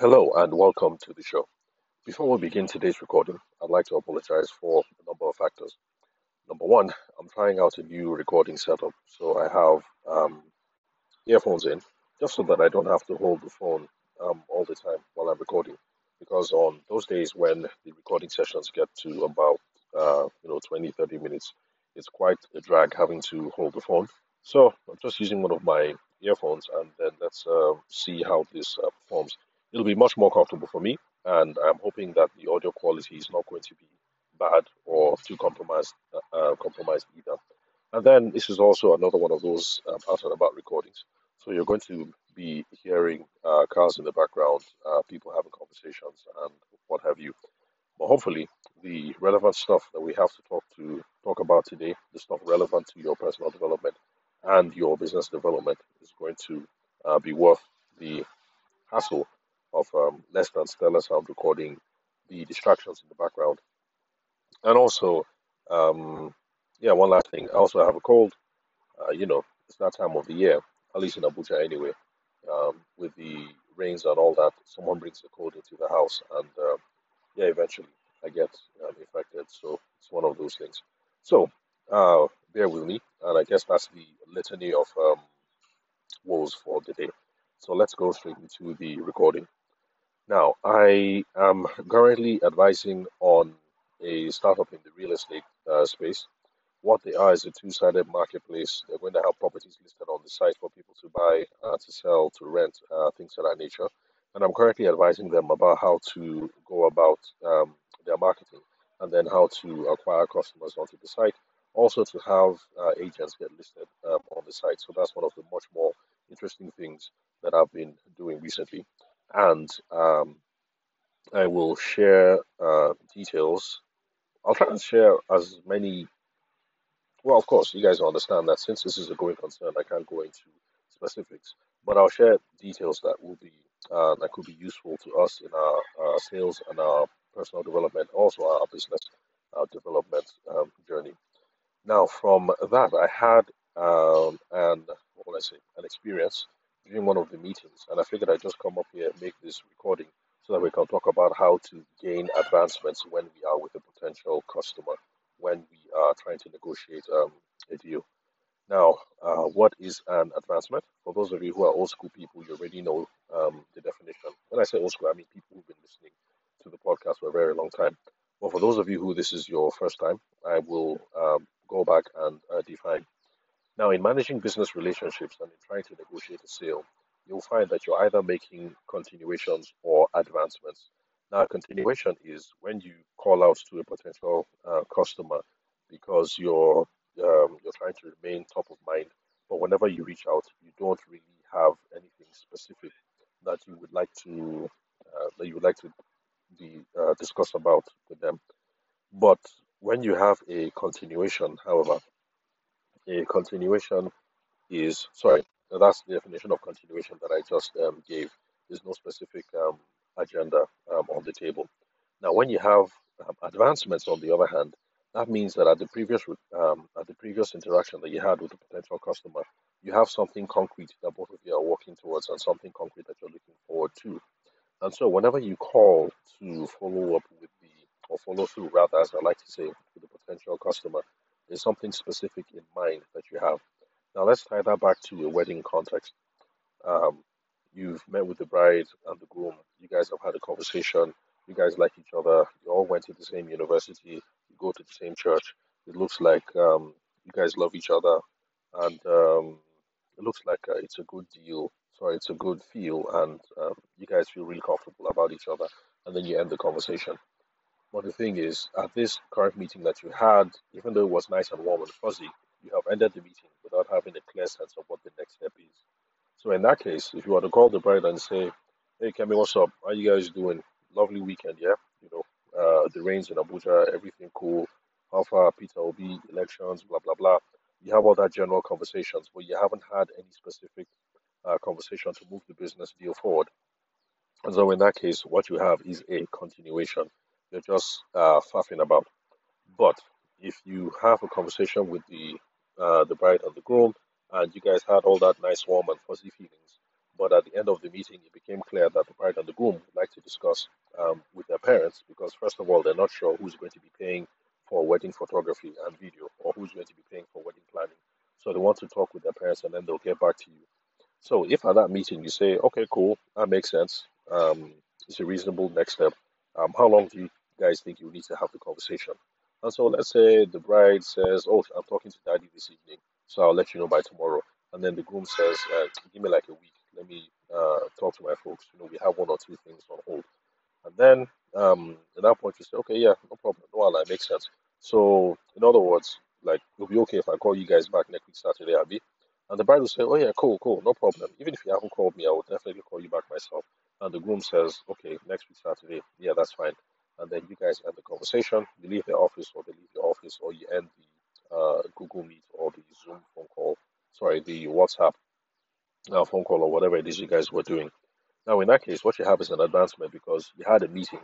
Hello and welcome to the show. Before we begin today's recording, I'd like to apologize for a number of factors. Number one, I'm trying out a new recording setup, so I have um, earphones in just so that I don't have to hold the phone um, all the time while I'm recording. Because on those days when the recording sessions get to about uh, you know 20, 30 minutes, it's quite a drag having to hold the phone. So I'm just using one of my earphones, and then let's uh, see how this uh, performs. It'll be much more comfortable for me, and I'm hoping that the audio quality is not going to be bad or too compromised, uh, uh, compromised either. And then this is also another one of those um, out and about recordings. So you're going to be hearing uh, cars in the background, uh, people having conversations, and what have you. But hopefully, the relevant stuff that we have to talk to talk about today, the stuff relevant to your personal development and your business development, is going to uh, be worth the hassle of um, less than stellar sound recording, the distractions in the background, and also, um, yeah, one last thing. I also have a cold. Uh, you know, it's that time of the year, at least in Abuja anyway, um, with the rains and all that. Someone brings the cold into the house, and uh, yeah, eventually I get um, infected. So it's one of those things. So uh, bear with me, and I guess that's the litany of um, woes for the day. So let's go straight into the recording. Now, I am currently advising on a startup in the real estate uh, space. What they are is a two-sided marketplace. They're going to have properties listed on the site for people to buy, uh, to sell, to rent, uh, things of that nature. And I'm currently advising them about how to go about um, their marketing and then how to acquire customers onto the site. Also, to have uh, agents get listed um, on the site. So that's one of the much more interesting things that I've been doing recently. And um, I will share uh, details. I'll try and share as many well, of course, you guys understand that since this is a going concern, I can't go into specifics, but I'll share details that will be uh, that could be useful to us in our, our sales and our personal development, also our business uh, development um, journey. Now, from that, I had um, an what will I say, an experience during one of the meetings, and I figured I'd just come up here and make this recording so that we can talk about how to gain advancements when we are with a potential customer when we are trying to negotiate um, a deal. Now, uh, what is an advancement? For those of you who are old school people, you already know um, the definition. When I say old school, I mean people who've been listening to the podcast for a very long time. But for those of you who this is your first time, I will um, go back and uh, define. Now, in managing business relationships and in trying to negotiate a sale, you'll find that you're either making continuations or advancements. Now, a continuation is when you call out to a potential uh, customer because you're um, you're trying to remain top of mind, but whenever you reach out, you don't really have anything specific that you would like to uh, that you would like to be uh, discuss about with them. But when you have a continuation, however, a continuation is sorry, that's the definition of continuation that I just um, gave. There's no specific um, agenda um, on the table. Now, when you have um, advancements, on the other hand, that means that at the previous um, at the previous interaction that you had with the potential customer, you have something concrete that both of you are working towards and something concrete that you're looking forward to. And so, whenever you call to follow up with the or follow through, rather, as I like to say, with the potential customer, there's something specific in mind that you have. Now, let's tie that back to a wedding context. Um, you've met with the bride and the groom. You guys have had a conversation. You guys like each other. You all went to the same university. You go to the same church. It looks like um, you guys love each other, and um, it looks like uh, it's a good deal. Sorry, it's a good feel, and um, you guys feel really comfortable about each other. And then you end the conversation. But the thing is, at this current meeting that you had, even though it was nice and warm and fuzzy, you have ended the meeting without having a clear sense of what the next step is. So in that case, if you were to call the bride and say, "Hey, Kemi, what's up? How you guys doing? Lovely weekend, yeah? You know, uh, the rains in Abuja, everything cool. How far Peter Obi, elections, blah blah blah." You have all that general conversations, but you haven't had any specific uh, conversation to move the business deal forward. And so in that case, what you have is a continuation. You're just uh, faffing about. But if you have a conversation with the uh, the bride and the groom, and you guys had all that nice, warm, and fuzzy feelings, But at the end of the meeting, it became clear that the bride and the groom would like to discuss um, with their parents because, first of all, they're not sure who's going to be paying for wedding photography and video or who's going to be paying for wedding planning. So they want to talk with their parents and then they'll get back to you. So if at that meeting you say, okay, cool, that makes sense, um, it's a reasonable next step. Um, how long do you guys think you need to have the conversation? And so let's say the bride says, oh, I'm talking to daddy this evening, so I'll let you know by tomorrow. And then the groom says, uh, give me like a week. Let me uh, talk to my folks. You know, we have one or two things on hold. And then um, at that point, you say, okay, yeah, no problem. No, that makes sense. So, in other words, like, it'll be okay if I call you guys back next week, Saturday, Abby. And the bride will say, oh, yeah, cool, cool, no problem. Even if you haven't called me, I will definitely call you back myself. And the groom says, okay, next week, Saturday, yeah, that's fine. And then you guys end the conversation. You leave the office, or they leave the office, or you end the uh, Google Meet or the Zoom phone call, sorry, the WhatsApp uh, phone call, or whatever it is you guys were doing. Now, in that case, what you have is an advancement because you had a meeting,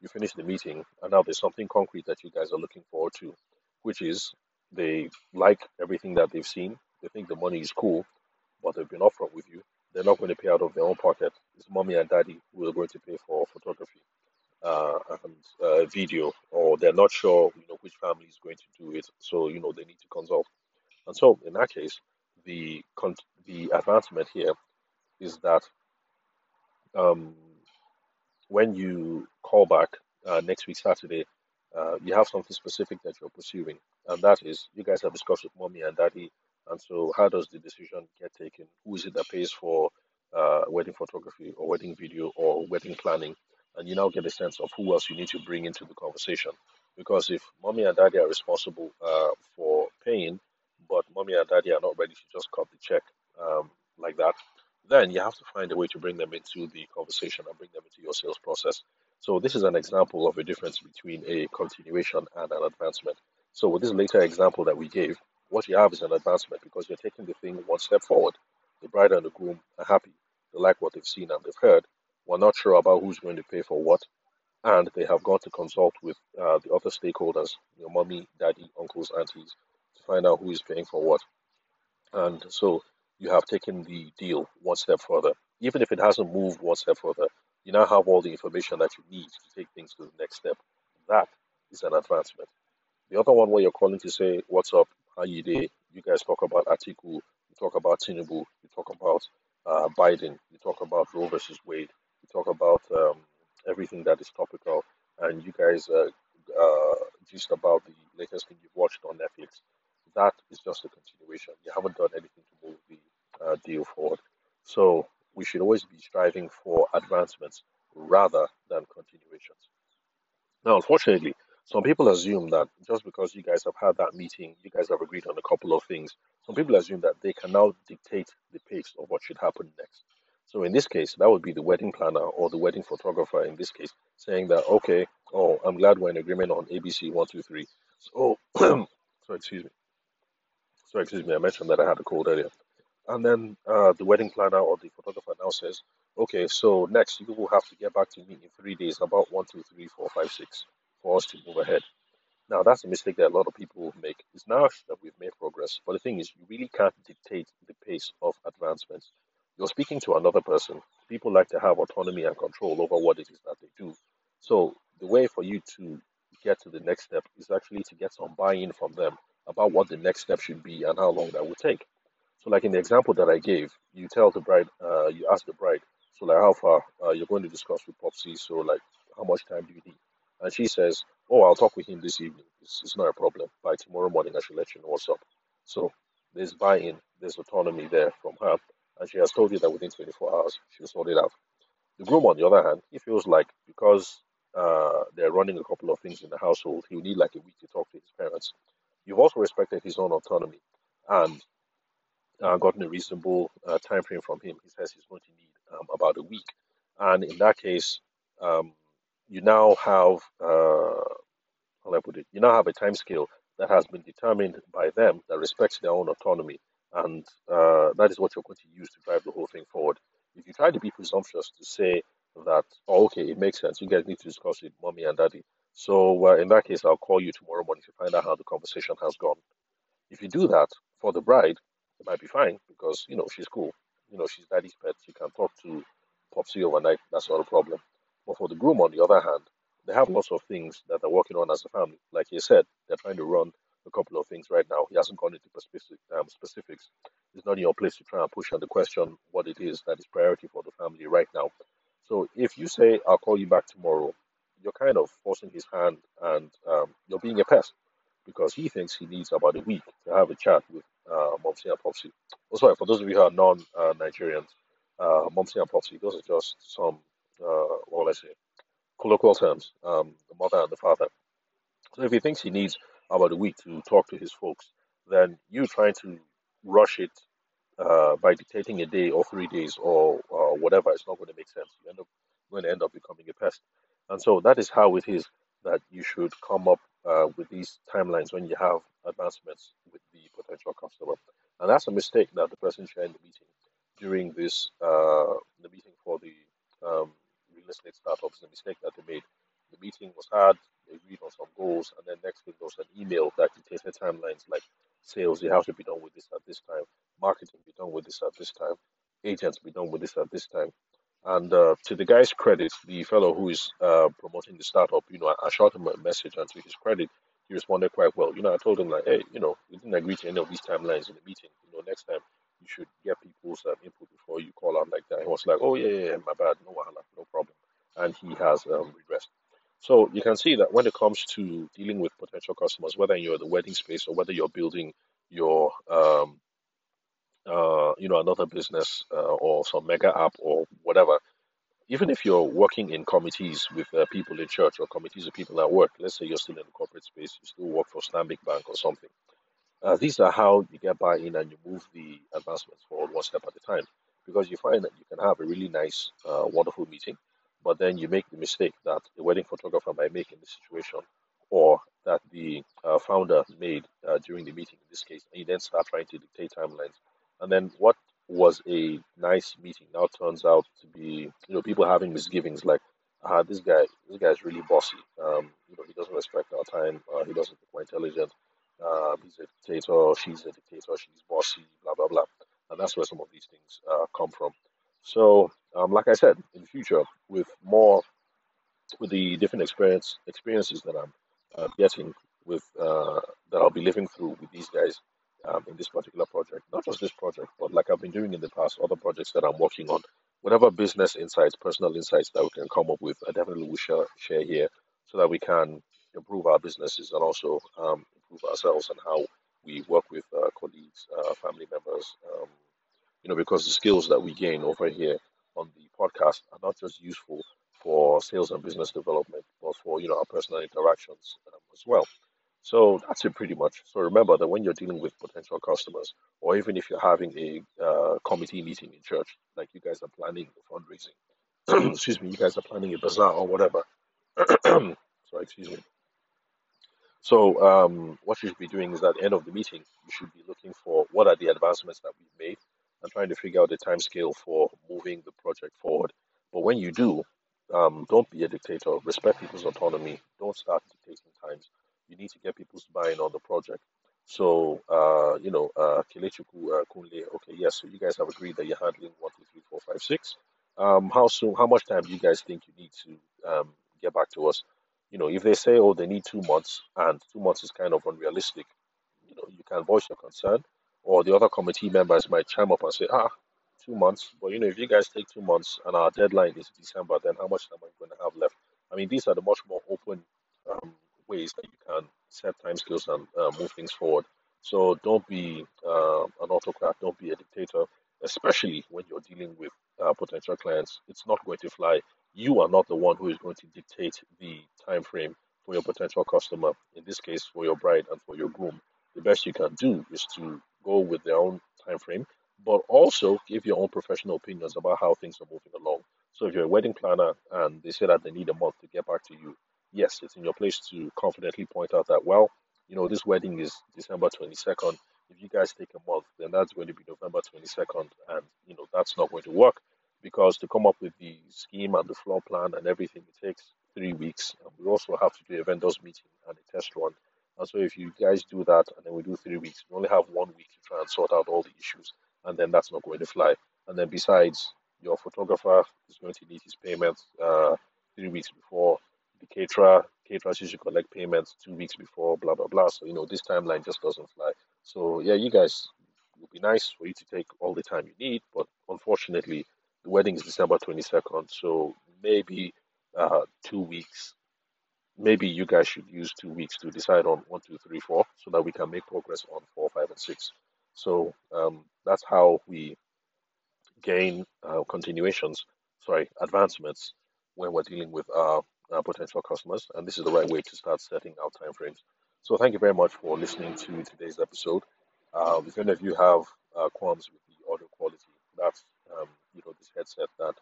you finished the meeting, and now there's something concrete that you guys are looking forward to, which is they like everything that they've seen. They think the money is cool, but they've been upfront with you. They're not going to pay out of their own pocket. It's mommy and daddy who are going to pay for photography uh, and uh, video, or they're not sure, you know, which family is going to do it. So you know they need to consult. And so in that case, the con- the advancement here is that um, when you call back uh, next week Saturday, uh, you have something specific that you're pursuing, and that is you guys have discussed with mommy and daddy, and so how does the decision get taken? Who is it that pays for uh, wedding photography or wedding video or wedding planning? And you now get a sense of who else you need to bring into the conversation, because if mommy and daddy are responsible uh, for paying, but mommy and daddy are not ready to just cut the check um, like that, then you have to find a way to bring them into the conversation and bring them into your sales process. So this is an example of a difference between a continuation and an advancement. So with this later example that we gave, what you have is an advancement because you're taking the thing one step forward. The bride and the groom are happy. They like what they've seen and they've heard. We're not sure about who's going to pay for what, and they have gone to consult with uh, the other stakeholders, your mommy, daddy, uncles, aunties, to find out who is paying for what. And so you have taken the deal one step further. Even if it hasn't moved one step further, you now have all the information that you need to take things to the next step. That is an advancement. The other one where you're calling to say, What's up? How you day? You guys talk about Atiku, you talk about Tinubu, you talk about uh, Biden, you talk about Roe versus Wade, talk about um, everything that is topical, and you guys uh, uh, just about the latest thing you've watched on Netflix. That is just a continuation. You haven't done anything to move the uh, deal forward. So we should always be striving for advancements rather than continuations. Now, unfortunately, some people assume that just because you guys have had that meeting, you guys have agreed on a couple of things, some people assume that they can now dictate the pace of what should happen next. So in this case, that would be the wedding planner or the wedding photographer in this case saying that, okay, oh, I'm glad we're in agreement on ABC 123. So, sorry, excuse me. Sorry, excuse me. I mentioned that I had a cold earlier. And then uh, the wedding planner or the photographer now says, okay, so next you will have to get back to me in three days, about one, two, three, four, five, six, for us to move ahead. Now that's a mistake that a lot of people make. It's now that we've made progress, but the thing is, you really can't dictate the pace of advancements. You're speaking to another person. People like to have autonomy and control over what it is that they do. So the way for you to get to the next step is actually to get some buy-in from them about what the next step should be and how long that will take. So, like in the example that I gave, you tell the bride, uh, you ask the bride, so like how far uh, you're going to discuss with Popsy, so like how much time do you need? And she says, oh, I'll talk with him this evening. It's, it's not a problem. By tomorrow morning, I should let you know what's up. So there's buy-in, there's autonomy there from her, and she has told you that within 24 hours she'll sort it out. The groom, on the other hand, he feels like because uh, they're running a couple of things in the household, he'll need like a week to talk to his parents. You've also respected his own autonomy, and uh, gotten a reasonable uh, time frame from him. He says he's going to need um, about a week, and in that case, um, you now have uh, how do I put it? You now have a time scale that has been determined by them that respects their own autonomy, and uh, that is what you're going to use to drive the whole thing forward. If you try to be presumptuous to say that, oh, okay, it makes sense, you guys need to discuss with mommy and daddy. So uh, in that case, I'll call you tomorrow morning to find out how the conversation has gone. If you do that for the bride, it might be fine because you know she's cool. you know, she's daddy's pet. She can talk to Popsy overnight. That's not a problem. But for the groom, on the other hand, they have lots of things that they're working on as a family. Like you said, they're trying to run a couple of things right now. He hasn't gone into specific, um, specifics. It's not your place to try and push on the question what it is that is priority for the family right now. So if you say, I'll call you back tomorrow, you're kind of forcing his hand and um, you're being a pest because he thinks he needs about a week to have a chat with uh, Momsy and Popsy. Also, for those of you who are non uh, Nigerians, uh, Momsy and Popsy, those are just some, uh, what will I say, colloquial terms, um, the mother and the father. So if he thinks he needs about a week to talk to his folks, then you trying to rush it uh, by dictating a day or three days or uh, whatever, it's not going to make sense. You end up going to end up becoming a pest. And so that is how it is that you should come up uh, with these timelines when you have advancements with the potential customer. And that's a mistake that the person sharing the meeting during this uh, the meeting for the um, real estate startups, the mistake that they made. The meeting was they agreed on some goals, and then next thing there was an email that dictated timelines like sales, you have to be done with this at this time, marketing be done with this at this time, agents be done with this at this time. And uh, to the guy's credit, the fellow who is uh, promoting the startup, you know, I, I shot him a message, and to his credit, he responded quite well. You know, I told him like, hey, you know, we didn't agree to any of these timelines in the meeting. You know, next time you should get people's um, input before you call out like that. He was like, oh yeah, yeah, yeah my bad, no no problem, and he has um, regressed. So you can see that when it comes to dealing with potential customers, whether you're in the wedding space or whether you're building your um, uh, you know, another business uh, or some mega app or whatever, even if you're working in committees with uh, people in church or committees of people at work, let's say you're still in the corporate space, you still work for Stanbic Bank or something. Uh, these are how you get buy-in and you move the advancements forward one step at a time. Because you find that you can have a really nice, uh, wonderful meeting, but then you make the mistake that the wedding photographer might make in this situation, or that the uh, founder made uh, during the meeting in this case, and you then start trying to dictate timelines and then what was a nice meeting now turns out to be, you know, people having misgivings like, ah, this guy, this guy is really bossy. Um, you know, he doesn't respect our time. Uh, he doesn't look intelligent. Uh, he's a dictator. She's a dictator. She's bossy. Blah blah blah. And that's where some of these things uh, come from. So, um, like I said, in the future, with more, with the different experience experiences that I'm uh, getting with uh, that I'll be living through with these guys, um, in this particular project. Not just this project, but like I've been doing in the past, other projects that I'm working on. Whatever business insights, personal insights that we can come up with, I definitely will share, share here so that we can improve our businesses and also um, improve ourselves and how we work with uh, colleagues, uh, family members. You know, because the skills that we gain over here on the podcast are not just useful for sales and business development, but for you know our personal interactions um, as well. So that's it pretty much. So remember that when you're dealing with potential customers, or even if you're having a uh, committee meeting in church, like you guys are planning fundraising, excuse me, you guys are planning a bazaar or whatever. Sorry, excuse me. So um, what you should be doing is at the end of the meeting, you should be looking for what are the advancements that we've made and trying to figure out the time scale for moving the project forward. But when you do, um, don't be a dictator. Respect people's autonomy. Don't start dictating times you need to get people's buy-in on the project. So, uh, you know, uh, Kelechukwu uh, Kunle, okay, yes, so you guys have agreed that you're handling one, two, three, four, five, six. Um, how soon, how much time do you guys think you need to um, get back to us? You know, if they say, oh, they need two months, and two months is kind of unrealistic, you know, you can voice your concern, or the other committee members might chime up and say, ah, two months. But you know, if you guys take two months and our deadline is December, then how much time are going to have left? I mean, these are the much more open um, ways that you can set timescales and uh, move things forward. So don't be uh, an autocrat, don't be a dictator, especially when you're dealing with uh, potential clients. It's not going to fly. You are not the one who is going to dictate the time frame for your potential customer. In this case, for your bride and for your groom. The best you can do is to go with their own time frame, but also give your own professional opinions about how things are moving along. So if you're a wedding planner and they say that they need a month to get back to you, yes, it's in your place to confidently point out that, well, you know, this wedding is December 22nd. If you guys take a month, then that's going to be November 22nd. And, you know, that's not going to work because to come up with the scheme and the floor plan and everything, it takes three weeks. And we also have to do a vendors meeting and a test run. And so if you guys do that and then we do three weeks, we only have one week to try and sort out all the issues. And then that's not going to fly. And then besides, your photographer is going to need his payments uh, three weeks before. The caterer, caterers usually collect payments two weeks before, blah blah blah. So you know this timeline just doesn't fly. So yeah, you guys it would be nice for you to take all the time you need, but unfortunately, the wedding is December 22nd, so maybe uh, two weeks. Maybe you guys should use two weeks to decide on one, two, three, four, so that we can make progress on four, five, and six. So um, that's how we gain uh, continuations, sorry, advancements when we're dealing with our, our potential customers. And this is the right way to start setting our timeframes. So thank you very much for listening to today's episode. Um, if any of you have uh, qualms with the audio quality, that's um, you know this headset that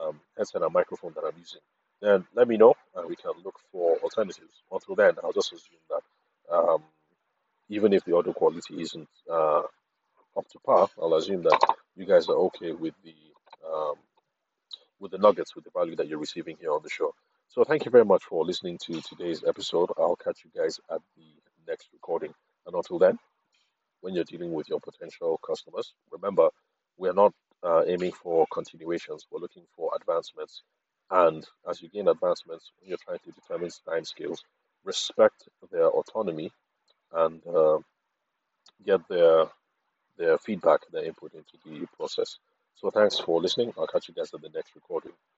um, headset and microphone that I'm using, then let me know and we can look for alternatives. Until then, I'll just assume that um, even if the audio quality isn't uh, up to par, I'll assume that you guys are okay with the um, with the nuggets, with the value that you're receiving here on the show. So thank you very much for listening to today's episode. I'll catch you guys at the next recording. And until then, when you're dealing with your potential customers, remember we're not uh, aiming for continuations. We're looking for advancements. And as you gain advancements, when you're trying to determine time scales, respect their autonomy and uh, get their their feedback, their input into the process. So thanks for listening. I'll catch you guys at the next recording.